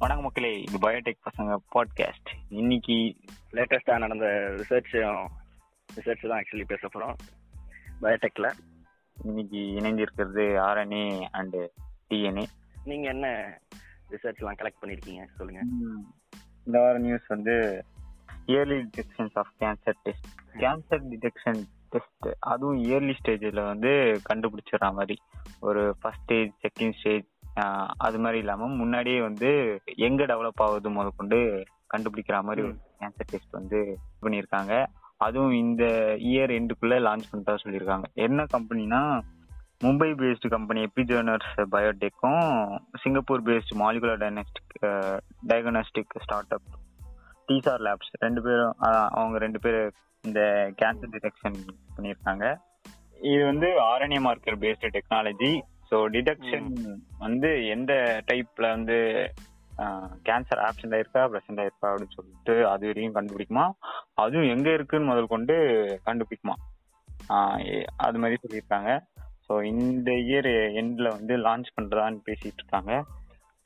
வணக்கம் மக்களே இது பயோடெக் பசங்க பாட்காஸ்ட் இன்னைக்கு லேட்டஸ்டா நடந்த ரிசர்ச் ரிசர்ச் தான் ஆக்சுவலி பேச போறோம். பயோடெக்ல இன்னைக்கு இணைந்திருக்கிறது ஆர்என்ஏ அண்ட் டிஎன்ஏ நீங்க என்ன ரிசர்ச்லாம் கலெக்ட் பண்ணிருக்கீங்க? சொல்லுங்க. இந்த வார நியூஸ் வந்து early detections of cancer test cancer detection test அதுவும் இயர்லி ஸ்டேஜில் வந்து கண்டுபிடிச்சிடுற மாதிரி. ஒரு ஃபர்ஸ்ட் ஸ்டேஜ் செகண்ட் ஸ்டேஜ் அது மாதிரி இல்லாமல் முன்னாடியே வந்து எங்க டெவலப் ஆகுது முதற்கொண்டு கண்டுபிடிக்கிற மாதிரி ஒரு கேன்சர் டெஸ்ட் வந்து பண்ணியிருக்காங்க. அதுவும் இந்த இயர் எண்டுக்குள்ள லான்ச் பண்ணிட்டா சொல்லியிருக்காங்க. என்ன கம்பெனினா Mumbai based company Epigeneres பயோடெக்கும் Singapore based molecular dynastic diagnostic start up Tzar labs ரெண்டு பேரும் அவங்க ரெண்டு பேர் இந்த கேன்சர் டிடெக்ஷன் பண்ணியிருக்காங்க. இது வந்து RNA marker based technology so detection வந்து எந்த டைப்ல வந்து கேன்சர் ஆப்சண்ட் ஆயிருக்கா ப்ரெசென்ட் ஆயிருக்கா அப்படின்னு சொல்லிட்டு அது வரையும் கண்டுபிடிக்குமா? அதுவும் எங்க இருக்குன்னு முதல் கொண்டு கண்டுபிடிக்குமா? அது மாதிரி சொல்லியிருக்காங்க. ஸோ இந்த இயர் எண்ட்ல வந்து லான்ச் பண்றதான்னு பேசிட்டு இருக்காங்க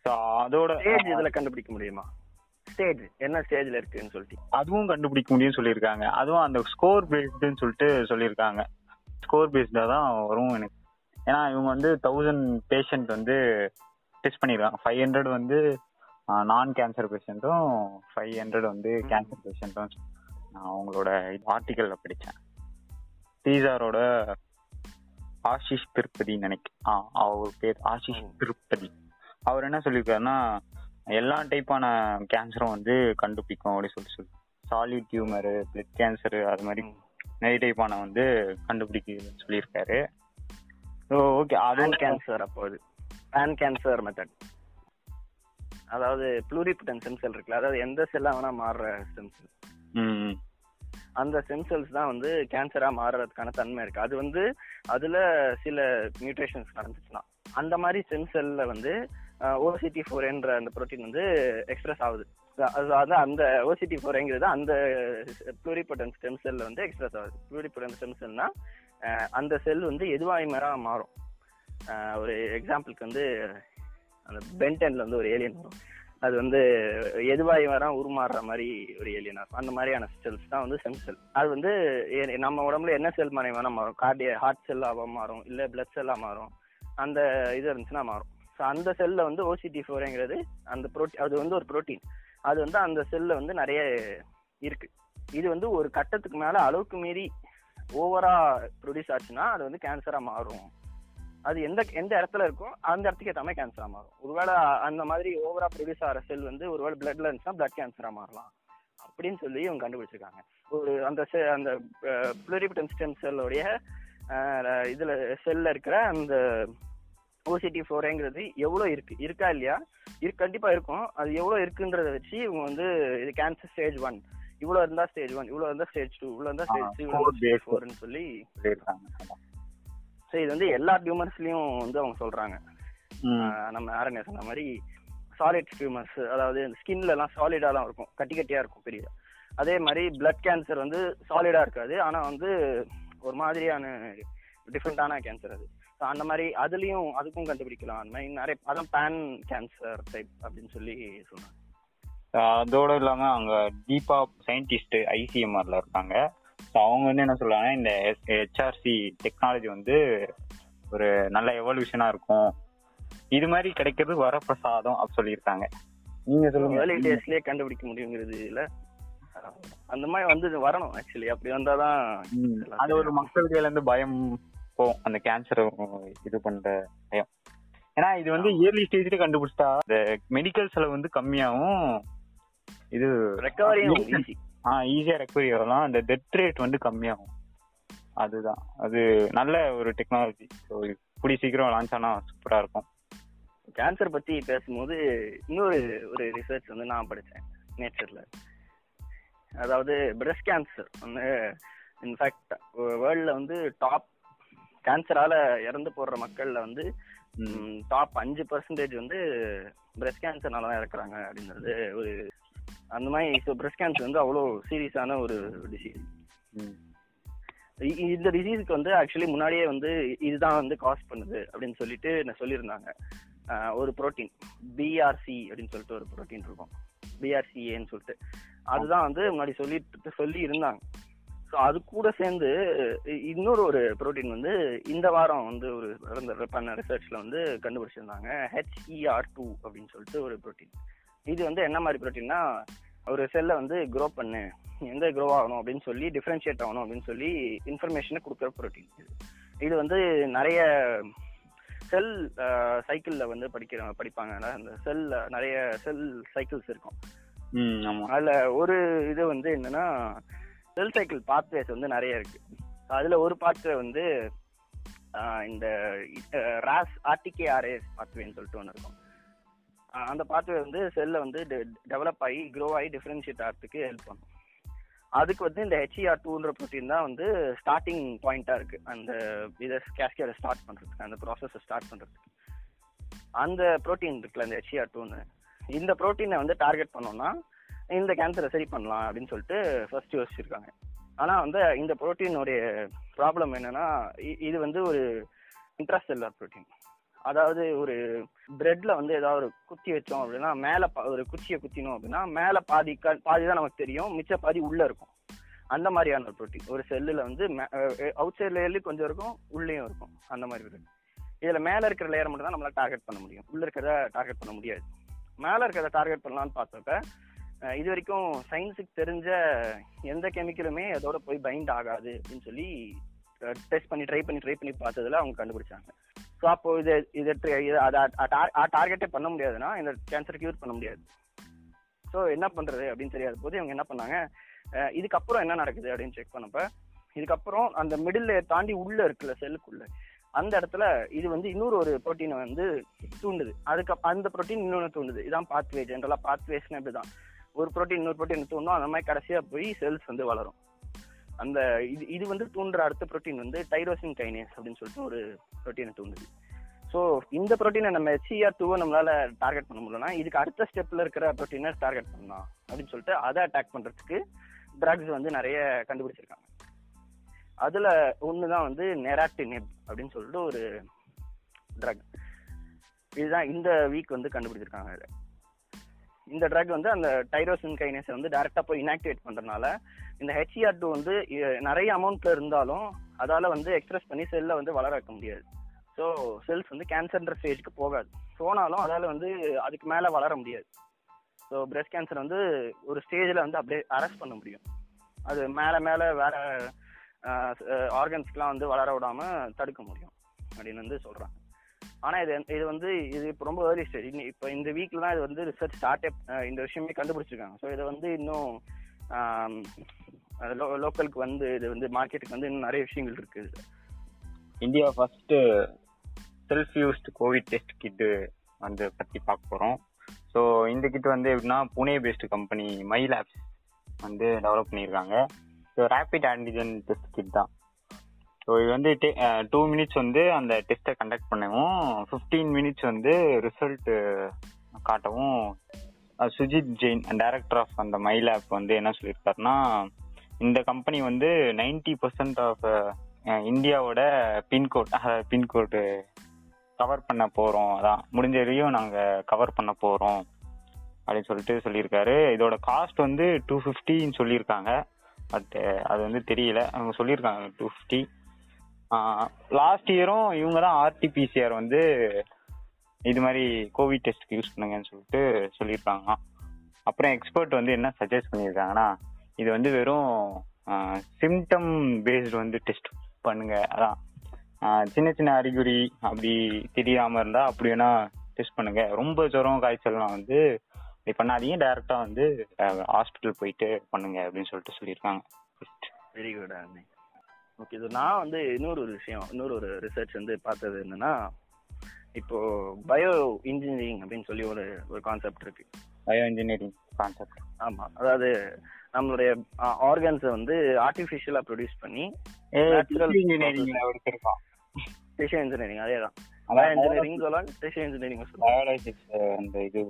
ஸோ அதோட ஸ்டேஜ் இதுல கண்டுபிடிக்க முடியுமா? ஸ்டேஜ் என்ன ஸ்டேஜ்ல இருக்குன்னு சொல்லிட்டு. அதுவும் கண்டுபிடிக்க முடியும்னு சொல்லியிருக்காங்க. அதுவும் அந்த ஸ்கோர் பேஸ்டுன்னு சொல்லிட்டு சொல்லியிருக்காங்க. ஸ்கோர் பேஸ்டா தான் வரும் எனக்கு ஏன்னா இவங்க வந்து தௌசண்ட் பேஷண்ட் வந்து டெஸ்ட் பண்ணியிருக்காங்க ஃபைவ் ஹண்ட்ரட் வந்து நான் கேன்சர் பேஷண்ட்டும் ஃபைவ் ஹண்ட்ரட் வந்து கேன்சர் பேஷண்ட்டும் நான் அவங்களோட ஆர்டிக்கல்ல படித்தேன் டீசாரோட ஆஷிஷ் திருப்பதி நினைக்கிறேன் ஆ அவர் பேர் ஆஷிஷ் திருப்பதி. அவர் என்ன சொல்லியிருக்காருன்னா எல்லா டைப்பான கேன்சரும் வந்து கண்டுபிடிக்கும் அப்படின்னு சொல்லி சொல்லி சாலிட் டியூமரு பிளட் கேன்சரு அது மாதிரி நிறைய டைப்பான வந்து கண்டுபிடிக்க சொல்லியிருக்காரு. ஓகே அதுவும் கேன்சர் அப்போ அது பேன் கேன்சர் மெத்தட் அதாவது ப்ளூரிபிட்டன் ஸ்டெம் செல் இருக்குல்ல அதாவது எந்த செல்லா வேணா மாறுற ஸ்டெம் செல். அந்த ஸ்டெம் செல்ஸ் தான் வந்து கேன்சரா மாறுறதுக்கான தன்மை இருக்கு. அது வந்து அதுல சில மியூட்டேஷன்ஸ் நடந்துச்சுன்னா அந்த மாதிரி ஸ்டெம் செல்ல வந்து ஓசிடி ஃபோர் என்ற அந்த புரோட்டீன் வந்து எக்ஸ்பிரஸ் ஆகுது. அது அது அந்த ஓசிடி ஃபோர்ங்கிறது அந்த ப்ளூரிபட்டன் ஸ்டெம் செல்ல வந்து எக்ஸ்பிரஸ் ஆகுது. ப்ளூரிபட்டன் ஸ்டெம் செல்னா அந்த செல் வந்து எதுவாய்மரா மாறும். ஒரு எக்ஸாம்பிளுக்கு வந்து அந்த பென்டன்ல வந்து ஒரு ஏலியன் வரும். அது வந்து எதுவாய் வர உருமாறுற மாதிரி ஒரு ஏலியனா இருக்கும் அந்த மாதிரியான செல்ஸ் தான் வந்து செம் செல் அது வந்து நம்ம உடம்புல என்ன செல் மாதிரி வேணா மாறும் கார்டிய ஹார்ட் செல்லாக மாறும்? இல்ல பிளட் செல்லாக மாறும்? அந்த இது இருந்துச்சுன்னா மாறும். ஸோ அந்த செல்ல வந்து ஓசிடி ஃபோருங்கிறது அந்த ப்ரோட்டி அது வந்து ஒரு புரோட்டீன் அது வந்து அந்த செல்ல வந்து நிறைய இருக்கு. இது வந்து ஒரு கட்டத்துக்கு மேல அளவுக்கு மீறி ஓவரா ப்ரொடியூஸ் ஆச்சுன்னா அது வந்து கேன்சரா மாறும். அது எந்த எந்த இடத்துல இருக்கோ அந்த இடத்துக்கு ஏற்ற மாதிரி கேன்சரா மாறும். ஒருவேளை அந்த மாதிரி ஓவரா ப்ரொடியூஸ் ஆகிற செல் வந்து ஒருவேளை பிளட்ல இருந்துச்சுன்னா பிளட் கேன்சரா மாறலாம். அப்படின்னு சொல்லி இவங்க கண்டுபிடிச்சிருக்காங்க. ஒரு அந்த அந்த ப்ளூரிபிட்டன் ஸ்டெம் செல்லுடைய இதுல செல்ல இருக்கிற அந்த ஓசிடி ஃபோரேங்கிறது எவ்வளோ இருக்கு இருக்கா இல்லையா? இரு கண்டிப்பா இருக்கும். அது எவ்வளோ இருக்குன்றத வச்சு இவங்க வந்து இது கேன்சர் ஸ்டேஜ் ஒன் இவ்வளவு இருந்தா ஸ்டேஜ் ஒன் இவ்வளவு இருந்தா ஸ்டேஜ் டூ இவ்வளவு இருந்தா ஸ்டேஜ் த்ரீ இவ்வளவு based. ஃபோர்னு சொல்லி. ஸோ இது வந்து எல்லா டியூமர்ஸ்லயும் வந்து அவங்க சொல்றாங்க. நம்ம ஆரண்யா சொன்ன மாதிரி சாலிட் டியூமர்ஸ் அதாவது ஸ்கின்ல எல்லாம் சாலிடா தான் இருக்கும். கட்டி கட்டியா இருக்கும் பெரிய. அதே மாதிரி பிளட் கேன்சர் வந்து சாலிடா இருக்காது. ஆனா வந்து ஒரு மாதிரியான டிஃப்ரெண்டான கேன்சர் அது. அந்த மாதிரி அதுலயும் அதுக்கும் கண்டுபிடிக்கலாம். அந்த மாதிரி நிறைய அதான் பேன் கேன்சர் டைப் அப்படின்னு சொல்லி சொன்னாங்க. அதோட இல்லாம அங்க டீப்பா சயின்டிஸ்ட் ஐசிஎம்ஆர்ல இருக்காங்க. ஸோ அவங்க வந்து என்ன சொல்றாங்க இந்த ஹெச்ஆர்சி டெக்னாலஜி வந்து ஒரு நல்ல எவல்யூஷனா இருக்கும். இது மாதிரி கிடைக்கிறது வரப்பிரசாதம் அப்படி சொல்லியிருக்காங்க. நீங்க ஏர்லி சொல்லுங்க டேஸ்லயே கண்டுபிடிக்க முடியுங்கிறது இல்ல. அந்த மாதிரி வந்து வரணும் ஆக்சுவலி அப்படி வந்தாதான் ம், அது ஒரு மக்கள் கையில இருந்து பயம் போகும் அந்த கேன்சர் இது பண்ற பயம். ஏன்னா இது வந்து இயர்லி ஸ்டேஜ்ல கண்டுபிடிச்சிட்டா இந்த மெடிக்கல் செலவு வந்து கம்மியாகும் இது ரெக்கவரியும் ஈஸியா ரெக்கவரி ஆகலாம் அந்த டெத் ரேட் வந்து கம்மியாகும். அதுதான். அது நல்ல ஒரு டெக்னாலஜி ஸோ கூடி சீக்கிரம் லான்ச் ஆனா சூப்பரா இருக்கும். கேன்சர் பத்தி பேசும்போது இன்னொரு ஒரு ரிசர்ச் வந்து நான் படிச்சேன் நேச்சர்ல அதாவது பிரஸ்ட் கேன்சர் வந்து இன்ஃபேக்ட் வேர்ல்ட்ல வந்து டாப் கேன்சரால இறந்து போடுற மக்கள்ல வந்து டாப் அஞ்சு பர்சன்டேஜ் வந்து பிரஸ்ட் கேன்சர்னால தான் இறக்குறாங்க அப்படின்றது ஒரு அந்த மாதிரி ஸோ பிரஸ்ட் கேன்சர் வந்து அவ்வளோ சீரியஸான ஒரு டிசீஸ் இந்த டிசீஸ்க்கு வந்து ஆக்சுவலி முன்னாடியே வந்து இதுதான் வந்து காஸ் பண்ணுது அப்படின்னு சொல்லிட்டு நான் சொல்லியிருந்தாங்க. ஒரு புரோட்டீன் பிஆர்சி அப்படின்னு சொல்லிட்டு ஒரு புரோட்டீன் இருக்கும். பிஆர்சிஏன்னு சொல்லிட்டு. அதுதான் வந்து முன்னாடி சொல்லிட்டு சொல்லி இருந்தாங்க ஸோ அது கூட சேர்ந்து இன்னொரு ஒரு ப்ரோட்டீன் வந்து இந்த வாரம் வந்து ஒரு நடந்த பண்ண ரிசர்ச்ல வந்து கண்டுபிடிச்சிருந்தாங்க. ஹெச்இஆர் டூ அப்படின்னு சொல்லிட்டு ஒரு புரோட்டீன் இது வந்து என்ன மாதிரி புரோட்டீன்னா ஒரு செல்லை வந்து க்ரோ பண்ணு. எங்க க்ரோ ஆகணும் அப்படின்னு சொல்லி டிஃபரன்ஷியேட் ஆகணும் அப்படின்னு சொல்லி இன்ஃபர்மேஷனை கொடுக்குற புரோட்டீன் இது. வந்து நிறைய செல் சைக்கிளில் வந்து படிக்கிற படிப்பாங்க. அந்த செல் நிறைய செல் சைக்கிள்ஸ் இருக்கும். அதுல ஒரு இது வந்து என்னன்னா செல் சைக்கிள் பாத்வேஸ் வந்து நிறைய இருக்கு. அதுல ஒரு பாத்வே வந்து இந்த ராஸ் ஆர்டிகே ஆர்ஏஎஸ் பாத்வேன்னு சொல்லிட்டு ஒன்று இருக்கும். அந்த பாத்வே வந்து செல்ல வந்து டெவலப் ஆகி க்ரோ ஆகி டிஃபரன்ஷியேட் ஆகிறதுக்கு ஹெல்ப் பண்ணும். அதுக்கு வந்து இந்த ஹெச்இஆர் டூன்ற ப்ரோட்டீன் தான் வந்து ஸ்டார்டிங் பாயிண்டா இருக்கு. அந்த இதை கேஸ்கேட ஸ்டார்ட் பண்றதுக்கு அந்த ப்ராசஸை ஸ்டார்ட் பண்றதுக்கு. அந்த ப்ரோட்டீன் இருக்குல்ல இந்த ஹெச்இஆர் டூன்னு இந்த ப்ரோட்டீனை வந்து டார்கெட் பண்ணோம்னா இந்த கேன்சரை சரி பண்ணலாம் அப்படின்னு சொல்லிட்டு ஃபர்ஸ்ட் யோசிச்சிருக்காங்க. ஆனா வந்து இந்த ப்ரோட்டீனுடைய ப்ராப்ளம் என்னன்னா இ- இது வந்து ஒரு இன்ட்ராசெல்லார் ப்ரோட்டீன் அதாவது ஒரு பிரெட்ல வந்து ஏதாவது ஒரு குத்தி வச்சோம் அப்படின்னா மேல பா- ஒரு குச்சியை குத்தினோம் அப்படின்னா மேல பாதி க- பாதி தான் நமக்கு தெரியும். மிச்ச பாதி உள்ள இருக்கும். அந்த மாதிரியான ஒரு ப்ரோட்டீன் ஒரு செல்லுல வந்து அவுட் சைட் லேயர்லயும் கொஞ்சம் இருக்கும் உள்ளேயும் இருக்கும். அந்த மாதிரி இருக்கு இதுல மேல இருக்கிற லேயர் மட்டும் தான் நம்மளால டார்கெட் பண்ண முடியும். உள்ள இருக்கிறத டார்கெட் பண்ண முடியாது. மேல இருக்கிறத டார்கெட் பண்ணலாம்னு பார்த்தப்ப இது வரைக்கும் சயின்ஸுக்கு தெரிஞ்ச எந்த கெமிக்கலுமே அதோட போய் பைண்ட் ஆகாது அப்படின்னு சொல்லி டெஸ்ட் பண்ணி ட்ரை பண்ணி ட்ரை பண்ணி பார்த்ததுல அவங்க கண்டுபிடிச்சாங்க. ஸோ அப்போ இது இது இது அதை டார்கெட்டே பண்ண முடியாதுன்னா இந்த கேன்சர் கியூர் பண்ண முடியாது. ஸோ என்ன பண்ணுறது அப்படின்னு தெரியாத போது இவங்க என்ன பண்ணாங்க இதுக்கப்புறம் என்ன நடக்குது அப்படின்னு செக் பண்ணப்ப இதுக்கப்புறம் அந்த மிடில் தாண்டி உள்ள இருக்குல்ல செல்லுக்குள்ள அந்த இடத்துல இது வந்து இன்னொரு ஒரு புரோட்டீனை வந்து தூண்டுது. அதுக்கு அந்த புரோட்டீன் இன்னொன்று தூண்டுது. இதான் பாத்வே ஜென்ரலாக பாத்வேஸ்னு இப்படிதான். ஒரு ப்ரோட்டீன் இன்னொரு ப்ரோட்டீன் தூண்டும் அந்த மாதிரி கடைசியாக போய் செல்ஸ் வந்து வளரும். அந்த இது இது வந்து தூண்டுற அடுத்த ப்ரோட்டீன் வந்து டைரோசின் கைனேஸ் அப்படின்னு சொல்லிட்டு ஒரு புரோட்டீனை தூண்டுது ஸோ இந்த புரோட்டீனை நம்ம சிஆர் டூவை நம்மளால டார்கெட் பண்ண முடியலன்னா இதுக்கு அடுத்த ஸ்டெப்ல இருக்கிற புரோட்டீனை டார்கெட் பண்ணலாம். அப்படின்னு சொல்லிட்டு அதை அட்டாக் பண்றதுக்கு ட்ரக்ஸ் வந்து நிறைய கண்டுபிடிச்சிருக்காங்க. அதுல தான் வந்து நெராட்டினிப் அப்படின்னு சொல்லிட்டு ஒரு ட்ரக் இதுதான் இந்த வீக் வந்து கண்டுபிடிச்சிருக்காங்க இதை. இந்த ட்ரக் வந்து அந்த டைரோசின் கைனேஸை வந்து டைரக்டா போய் இனாக்டிவேட் பண்றதுனால இந்த ஹெச்இஆர் டூ வந்து நிறைய அமௌண்ட்ல இருந்தாலும் அதால வந்து எக்ஸ்பிரஸ் பண்ணி செல்ல வந்து வளர வைக்க முடியாது. ஸோ செல்ஸ் வந்து கேன்சர்ன்ற ஸ்டேஜ்க்கு போகாது. போனாலும் அதால வந்து அதுக்கு மேல வளர முடியாது. ஸோ பிரஸ்ட் கேன்சர் வந்து ஒரு ஸ்டேஜில் வந்து அப்படியே அரெஸ்ட் பண்ண முடியும். அது மேலே மேலே வேற ஆர்கன்ஸ்க்கெலாம் வந்து வளர விடாமல் தடுக்க முடியும். அப்படின்னு வந்து சொல்கிறாங்க ஆனா இது இது வந்து இது இப்போ ரொம்ப ஏர்லி ஸ்டேஜ் இப்போ இந்த வீக்ல தான் இது வந்து ரிசர்ச் ஸ்டார்ட் இந்த விஷயமே கண்டுபிடிச்சிருக்காங்க. ஸோ இதை வந்து இன்னும் லோக்கலுக்கு வந்து இது வந்து மார்க்கெட்டுக்கு வந்து இன்னும் நிறைய விஷயங்கள் இருக்கு. India first self used covid test kit வந்து பற்றி பார்க்க போகிறோம் ஸோ இந்த கிட் வந்து எப்படின்னா Pune based company My Labs வந்து டெவலப் பண்ணியிருக்காங்க. So rapid antigen test kit தான். ஸோ இது வந்து டூ மினிட்ஸ் வந்து அந்த டெஸ்ட்டை கண்டக்ட் பண்ணவும் ஃபிஃப்டீன் மினிட்ஸ் வந்து ரிசல்ட் காட்டவும் சுஜித் ஜெயின் டைரக்டர் ஆஃப் அந்த மை லேப் வந்து என்ன சொல்லியிருக்காருன்னா இந்த கம்பெனி வந்து நைன்டி பர்சன்ட் ஆஃப் இந்தியாவோட பின்கோட் பின்கோடு கவர் பண்ண போகிறோம் அதான் முடிஞ்ச வரையும் நாங்கள் கவர் பண்ண போகிறோம் அப்படின்னு சொல்லிட்டு சொல்லியிருக்காரு. இதோட காஸ்ட் வந்து டூ ஃபிஃப்டின்னு சொல்லியிருக்காங்க. பட் அது வந்து தெரியல. அவங்க சொல்லியிருக்காங்க டூ ஃபிஃப்டி லாஸ்ட் இயரும் இவங்க தான் ஆர்டிபிசிஆர் வந்து இது மாதிரி கோவிட் டெஸ்ட்க்கு யூஸ் பண்ணுங்கன்னு சொல்லிட்டு சொல்லியிருக்காங்க அப்புறம் எக்ஸ்பர்ட் வந்து என்ன சஜஸ்ட் பண்ணியிருக்காங்கன்னா இது வந்து வெறும் சிம்டம் பேஸ்டு வந்து டெஸ்ட் பண்ணுங்க அதான். சின்ன சின்ன அறிகுறி அப்படி தெரியாமல் இருந்தால் அப்படி வேணா டெஸ்ட் பண்ணுங்க. ரொம்ப ஜுரம் காய்ச்சல்லாம் வந்து இப்படி பண்ணாதீங்க. டைரக்டா வந்து ஹாஸ்பிட்டல் போயிட்டு பண்ணுங்க அப்படின்னு சொல்லிட்டு சொல்லியிருக்காங்க. வெரி குட் ஓகே இது நான் வந்து இன்னொரு ஒரு விஷயம் இன்னொரு ஒரு ரிசர்ச் வந்து பார்த்தது என்னன்னா இப்போ பயோ இன்ஜினியரிங் அப்படின்னு சொல்லி ஒரு ஒரு கான்செப்ட் இருக்கு. பயோ இன்ஜினியரிங் கான்செப்ட் ஆமா அதாவது நம்மளுடைய ஆர்கன்ஸை வந்து ஆர்டிஃபிஷியலா ப்ரொடியூஸ் பண்ணி Natural இன்ஜினியரிங் ஒருத்தருக்கான் டிஷ்யூ இன்ஜினியரிங் அதே தான் பயோ இன்ஜினியரிங் சொல்லலாம் டிஷ்யூ இன்ஜினியரிங் பயாலஜிக்ஸ் அந்த இது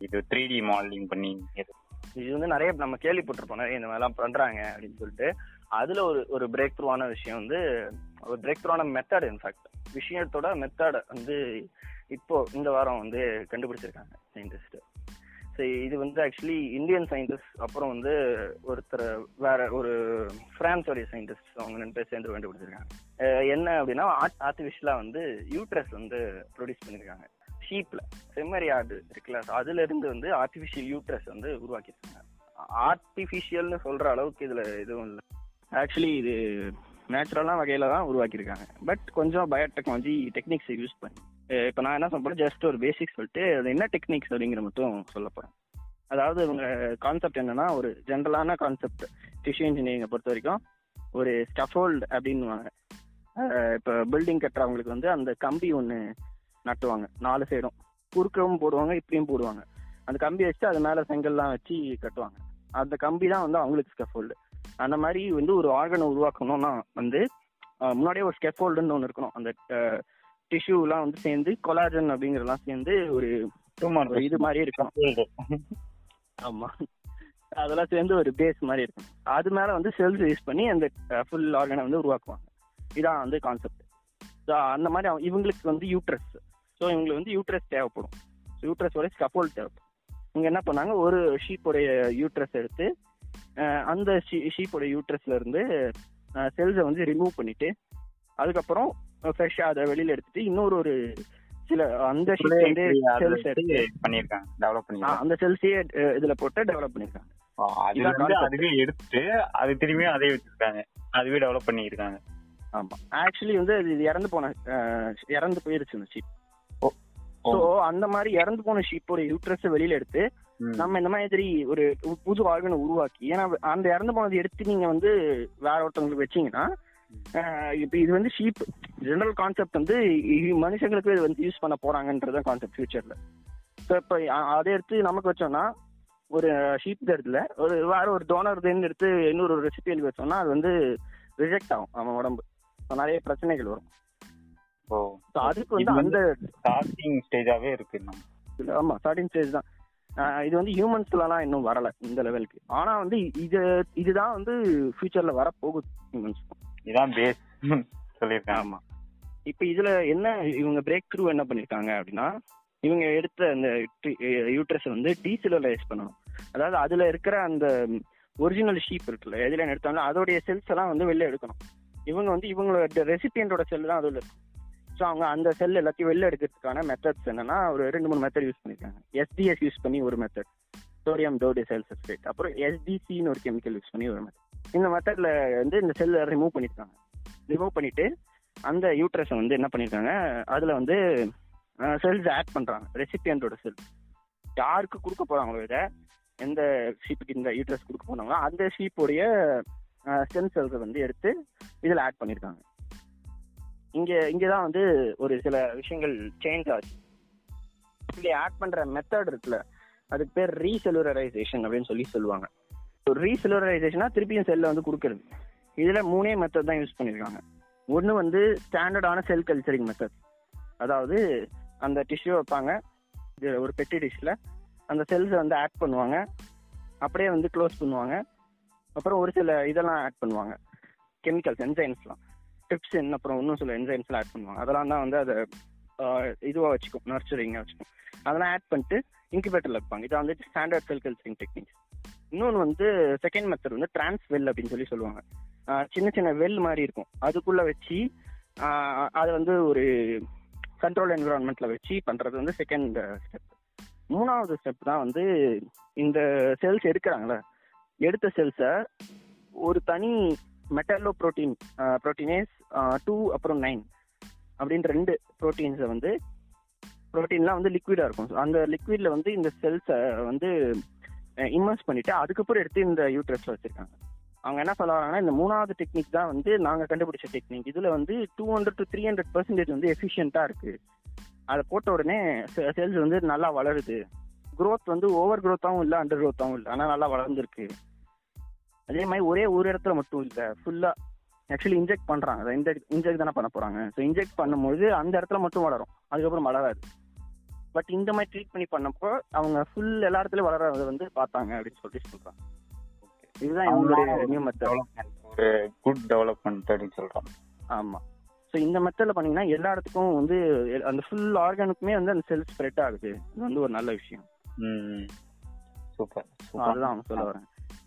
இது த்ரீ டி மாடலிங் பண்ணி இது. இது வந்து நிறைய நம்ம கேள்விப்பட்டிருப்போம் நிறைய இந்த மாதிரிலாம் பண்றாங்க அப்படின்னு சொல்லிட்டு. அதுல ஒரு ஒரு பிரேக் த்ரூவான விஷயம் வந்து ஒரு பிரேக் த்ரூவான மெத்தட் இன்ஃபேக்ட் விஷயத்தோட மெத்தட் வந்து இப்போ இந்த வாரம் வந்து கண்டுபிடிச்சிருக்காங்க சயின்டிஸ்ட் ஸோ இது வந்து ஆக்சுவலி இந்தியன் சயின்டிஸ்ட் அப்புறம் வந்து ஒருத்தர் வேற ஒரு பிரான்ஸோடைய சயின்டிஸ்ட் அவங்க ரெண்டு பேர் சேர்ந்து கண்டுபிடிச்சிருக்காங்க. என்ன அப்படின்னா ஆர்ட் ஆர்டிஃபிஷியலா வந்து யூட்ரஸ் வந்து ப்ரொடியூஸ் பண்ணியிருக்காங்க ஷீப்ல செம்மறி ஆடு இருக்குல்ல அதுல இருந்து வந்து ஆர்டிஃபிஷியல் யூட்ரஸ் வந்து உருவாக்கியிருக்காங்க. ஆர்டிஃபிஷியல்னு சொல்ற அளவுக்கு இதுல எதுவும் இல்லை. ஆக்சுவலி இது நேச்சுரலான வகையில தான் உருவாக்கியிருக்காங்க. பட் கொஞ்சம் பயோடெக்னாலஜி டெக்னிக்ஸ் யூஸ் பண்ணி இப்போ நான் என்ன சொல்ல ஜஸ்ட் ஒரு பேசிக்ஸ் சொல்லிட்டு அது என்ன டெக்னிக்ஸ் அப்படிங்கிற மட்டும் சொல்ல போகிறேன் அதாவது இவங்க கான்செப்ட் என்னன்னா ஒரு ஜென்ரலான கான்செப்ட் டிஷ்யூ இன்ஜினியரிங்கை பொறுத்த வரைக்கும் ஒரு ஸ்டஃபோல்டு அப்படின்னுவாங்க. இப்போ பில்டிங் கட்டுறவங்களுக்கு வந்து அந்த கம்பி ஒன்று நட்டுவாங்க நாலு சைடும் குறுக்கவும் போடுவாங்க இப்படியும் போடுவாங்க. அந்த கம்பி வச்சு அது மேலே செங்கல்லாம் வச்சு கட்டுவாங்க. அந்த கம்பி தான் வந்து அவங்களுக்கு ஸ்கெஃபோல்டு அந்த மாதிரி வந்து ஒரு ஆர்கனை உருவாக்கணும்னா வந்து முன்னாடியே ஒரு ஸ்கெஃபோல்டுன்னு ஒன்று இருக்கணும். அந்த டிஷ்யூலாம் வந்து சேர்ந்து கொலாஜன் அப்படிங்கிறதெல்லாம் சேர்ந்து ஒரு இது மாதிரி இருக்கணும். ஆமா. அதெல்லாம் சேர்ந்து ஒரு பேஸ் மாதிரி இருக்கும் அது மேல வந்து செல்ஸ் யூஸ் பண்ணி அந்த ஃபுல் ஆர்கனை வந்து உருவாக்குவாங்க. இதான் வந்து கான்செப்ட் ஸோ அந்த மாதிரி இவங்களுக்கு வந்து யூட்ரஸ் ஸோ இவங்களுக்கு வந்து யூட்ரஸ் தேவைப்படும். யூட்ரஸோட ஸ்கப்போல் தேவைப்படும். இவங்க என்ன பண்ணாங்க? ஒரு ஷீப்போடைய யூட்ரஸ் எடுத்து அந்த ஷீப்போட யூட்ரஸ்ல இருந்து செல்ஸை வந்து ரிமூவ் பண்ணிட்டு அதுக்கப்புறம் ஃப்ரெஷ்ஷாக அதை வெளியில எடுத்துட்டு இன்னொரு ஒரு சில அந்த ஷீட் வந்து செல்ஸ் எடுத்து பண்ணிருக்காங்க டெவலப் பண்ணிருக்காங்க அந்த செல்ஸையே இதுல போட்டு டெவலப் பண்ணிருக்காங்க வந்து concept. அதுவே எடுத்துட்டு அது திரும்பியும் அதே வச்சிருக்காங்க அதுவே டெவலப் பண்ணிருக்காங்க ஆமா ஆக்சுவலி வந்து அது இறந்து போன இறந்து போயிருச்சு அந்த ஷீப். ஸோ அந்த மாதிரி இறந்து போன ஷீப்போட யூட்ரஸ் வெளியில எடுத்து. நம்ம இந்த மாதிரி ஒரு புது ஆர்கனை உருவாக்கி ஏன்னா அந்த இறந்து போனது எடுத்து நீங்க வந்து வேற ஒருத்தவங்களுக்கு வச்சீங்கன்னா இப்ப இது வந்து ஷீப் ஜெனரல் கான்செப்ட் வந்து மனுஷங்களுக்கு இது வந்து யூஸ் பண்ண போறாங்கன்றதான் கான்செப்ட் ஃபியூச்சர்ல ஸோ இப்போ அதை எடுத்து நமக்கு வச்சோம்னா ஒரு ஷீப் இடத்துல ஒரு வேற ஒரு டோனர் எடுத்து இன்னொரு ரெசிபியில் வச்சோம்னா அது வந்து ரிஜெக்ட் ஆகும் அவன் உடம்பு. நிறைய பிரச்சனைகள் வரும். அதுக்கு வந்து அந்த ஸ்டார்டிங் ஸ்டேஜாவே இருக்கு நம்ம ஆமா ஸ்டார்டிங் ஸ்டேஜ் தான். இது வந்து ஹியூமன்ஸ்லாம் இன்னும் வரல இந்த லெவலுக்கு. ஆனா வந்து இது இதுதான் வந்து ஃபியூச்சர்ல வர போகுது ஹியூமன்ஸ் இதான் பேஸ் சொல்லியிருக்காங்க. ஆமா. இப்போ இதுல என்ன இவங்க பிரேக் த்ரூ என்ன பண்ணிருக்காங்க அப்படின்னா இவங்க எடுத்த அந்த யூட்ரஸ் வந்து டீசெலுலைஸ் பண்ணணும். அதாவது அதுல இருக்கிற அந்த ஒரிஜினல் ஷீப் இருக்குல்ல எதுல எடுத்தாலும் அதோடைய செல்ஸ் எல்லாம் வந்து வெளில எடுக்கணும். இவங்க வந்து இவங்களோட ரெசிபியண்டோட செல் தான் அதுல இருக்கும் ஸோ அவங்க அந்த செல் எல்லாத்தையும் வெளில எடுக்கிறதுக்கான மெத்தட்ஸ் என்னன்னா ஒரு ரெண்டு மூணு மெத்தட் யூஸ் பண்ணிருக்காங்க. எஸ்டிஎஸ் யூஸ் பண்ணி ஒரு மெத்தட் சோடியம் டோடி செல் சப்ஸ்ட்ரேட் அப்புறம் எஸ்டிசின்னு ஒரு கெமிக்கல் யூஸ் பண்ணி ஒரு மெத்தட் இந்த மெத்தட்ல வந்து இந்த செல் ரிமூவ் பண்ணிருக்காங்க. ரிமூவ் பண்ணிட்டு அந்த யூட்ரஸை வந்து என்ன பண்ணிருக்காங்க அதுல வந்து செல்ஸ் ஆட் பண்றாங்க. ரெசிபியன்டோட செல் யாருக்கு கொடுக்க போறாங்களோ இதை எந்த ஷீப்புக்கு இந்த யூட்ரஸ் கொடுக்க போனாங்களோ அந்த ஷீப்புடைய ஸ்டெம் செல்ஸை வந்து எடுத்து இதில் ஆட் பண்ணியிருக்காங்க இங்க இங்கதான் வந்து ஒரு சில விஷயங்கள் சேஞ்ச் ஆச்சு. இப்படி ஆட் பண்ற மெத்தட் இருக்குல்ல அதுக்கு பேர் ரீசெலுலரைசேஷன் அப்படின்னு சொல்லி சொல்லுவாங்க. ரீசெலுலரைசேஷனா திருப்பியும் செல்ல வந்து கொடுக்கறது. இதுல மூணே மெத்தட் தான் யூஸ் பண்ணிருக்காங்க. ஒன்று வந்து ஸ்டாண்டர்டான செல் கல்ச்சரிங் மெத்தட் அதாவது அந்த டிஷ்யூ வைப்பாங்க. இது ஒரு பெட்டி டிஷ்ல அந்த செல்ஸை வந்து ஆட் பண்ணுவாங்க. அப்படியே வந்து க்ளோஸ் பண்ணுவாங்க. அப்புறம் ஒரு சில இதெல்லாம் ஆட் பண்ணுவாங்க. கெமிக்கல்ஸ் என்சைன்ஸ்லாம் ட்ரிப்ஸின் அப்புறம் இன்னும் சில என்சைம்ஸ்லாம் ஆட் பண்ணுவாங்க. அதெல்லாம் தான் வந்து அதை இதுவாக வச்சுக்கும் நர்ச்சரிங்காக வச்சுக்கும். அதெல்லாம் ஆட் பண்ணிட்டு இன்குபேட்டரில் வைப்பாங்க. இதை வந்து ஸ்டாண்டர்ட் செல் கல்ச்சரிங் டெக்னிக்ஸ் இன்னொன்று வந்து செகண்ட் மெத்தட் வந்து டிரான்ஸ் வெல் அப்படின்னு சொல்லி சொல்லுவாங்க. சின்ன சின்ன வெல் மாதிரி இருக்கும். அதுக்குள்ள வச்சு அதை வந்து ஒரு கண்ட்ரோல் என்விரான்மெண்ட்ல வச்சு பண்றது வந்து செகண்ட் ஸ்டெப் மூணாவது ஸ்டெப் தான் வந்து இந்த செல்ஸ் எடுக்கிறாங்களே எடுத்த செல்ஸை ஒரு தனி மெட்டலோ ப்ரோட்டீன் ப்ரோட்டீனேஸ் டூ அப்புறம் நைன் அப்படின்ற ரெண்டு ப்ரோட்டீன்ஸை வந்து ப்ரோட்டீன்லாம் வந்து லிக்விடாக இருக்கும். அந்த லிக்விடில் வந்து இந்த செல்ஸை வந்து இன்வெஸ்ட் பண்ணிட்டு அதுக்கப்புறம் எடுத்து இந்த யூட்ரஸில் வச்சுருக்காங்க. அவங்க என்ன சொல்ல வராங்கன்னா இந்த மூணாவது டெக்னிக் தான் வந்து நாங்கள் கண்டுபிடிச்ச டெக்னிக் இதில் வந்து two hundred to three hundred percentage வந்து எஃபிஷியண்ட்டாக இருக்குது அதை போட்ட உடனே செல்ஸ் வந்து நல்லா வளருது. க்ரோத் வந்து ஓவர் க்ரோத்தாகவும் இல்லை அண்டர் க்ரோத்தாகவும் இல்லை. ஆனால் நல்லா வளர்ந்துருக்கு. அதே மாதிரி ஒரே ஒரு இடத்துல மட்டும் இல்லை ஃபுல்லா ஆக்சுவலி இன்ஜெக்ட் பண்றாங்க. அதை இன்ஜெக்ட் இன்ஜெக்ட் தானே பண்ண போறாங்க. ஸோ இன்ஜெக்ட் பண்ணும்போது அந்த இடத்துல மட்டும் வளரும். அதுக்கப்புறம் வளராது. பட் இந்த மாதிரி ட்ரீட் பண்ணி பண்ணப்போ அவங்க ஃபுல் எல்லா இடத்துலயும் வளர்றத வந்து பார்த்தாங்க அப்படின்னு சொல்லிட்டு சொல்றாங்க. இதுதான் இவங்களுடைய நியூ மெத்தட் ஒரு குட் டெவலப்மெண்ட் அப்படின்னு சொல்றோம் ஆமா. ஸோ இந்த மெத்தட்ல பண்ணீங்கன்னா எல்லா இடத்துக்கும் வந்து அந்த ஃபுல் ஆர்கானுக்குமே வந்து அந்த செல் ஸ்ப்ரெட் ஆகுது. இது வந்து ஒரு நல்ல விஷயம். சூப்பர் அதுதான் அவங்க சொல்ல வரேன்.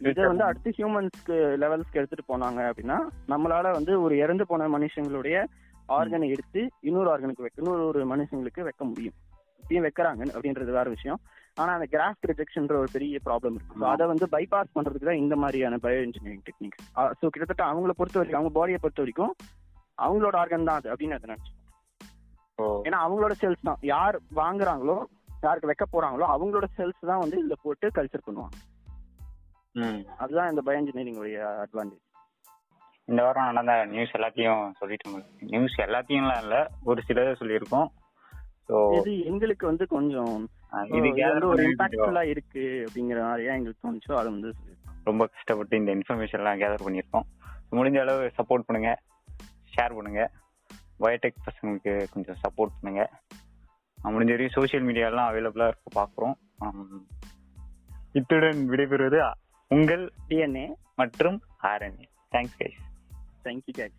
இதை வந்து அடுத்து ஹியூமன்ஸ்க்கு லெவல்ஸ்க்கு எடுத்துட்டு போனாங்க அப்படின்னா நம்மளால வந்து ஒரு இறந்து போன மனுஷங்களுடைய ஆர்கனை எடுத்து இன்னொரு ஆர்கனுக்கு வைக்க இன்னொரு ஒரு மனுஷங்களுக்கு வைக்க முடியும். இப்பயும் வைக்கிறாங்க அப்படின்றது வேற விஷயம். ஆனா அந்த கிராஃப்ட் ரிஜெக்ஷன்ற ஒரு பெரிய ப்ராப்ளம் இருக்கு. அதை வந்து பைபாஸ் பண்றதுக்கு தான் இந்த மாதிரியான பயோ இன்ஜினியரிங் டெக்னிக்ஸ் ஸோ கிட்டத்தட்ட அவங்கள பொறுத்த வரைக்கும் அவங்க பாடியை பொறுத்த வரைக்கும் அவங்களோட ஆர்கன் தான் அது அப்படின்னு அதை நினைச்சு ஏன்னா அவங்களோட செல்ஸ் தான். யார் வாங்குறாங்களோ யாருக்கு வைக்க போறாங்களோ அவங்களோட செல்ஸ் தான் வந்து இதுல போட்டு கல்ச்சர் பண்ணுவாங்க. அதுதான் இந்த பயோ இன்ஜினியரிங் அட்வான்டேஜ் இந்த வாரம் நடந்த நியூஸ் எல்லாத்தையும் சொல்லிட்டோம் நியூஸ் எல்லாத்தையும்லாம் இல்ல ஒரு சிலதை சொல்லியிருக்கோம். ஸோ இது எங்களுக்கு வந்து கொஞ்சம் இது ஒரு இம்பாக்ட்ஃபுல்லா இருக்கு அப்படிங்கிற மாதிரியா எங்களுக்கு தோணுச்சோ அதை வந்து. ரொம்ப கஷ்டப்பட்டு இந்த இன்ஃபர்மேஷன் எல்லாம் கேதர் பண்ணியிருக்கோம். முடிஞ்ச அளவு சப்போர்ட் பண்ணுங்க. ஷேர் பண்ணுங்க. பயோடெக் பசங்களுக்கு கொஞ்சம் சப்போர்ட் பண்ணுங்க. முடிஞ்ச வரையும் சோஷியல் மீடியாலாம் அவைலபிளா இருக்க பாக்குறோம். உம் இத்துடன் விடைபெறுவது உங்கள் டிஎன்ஏ மற்றும் RNA thanks guys thank you guys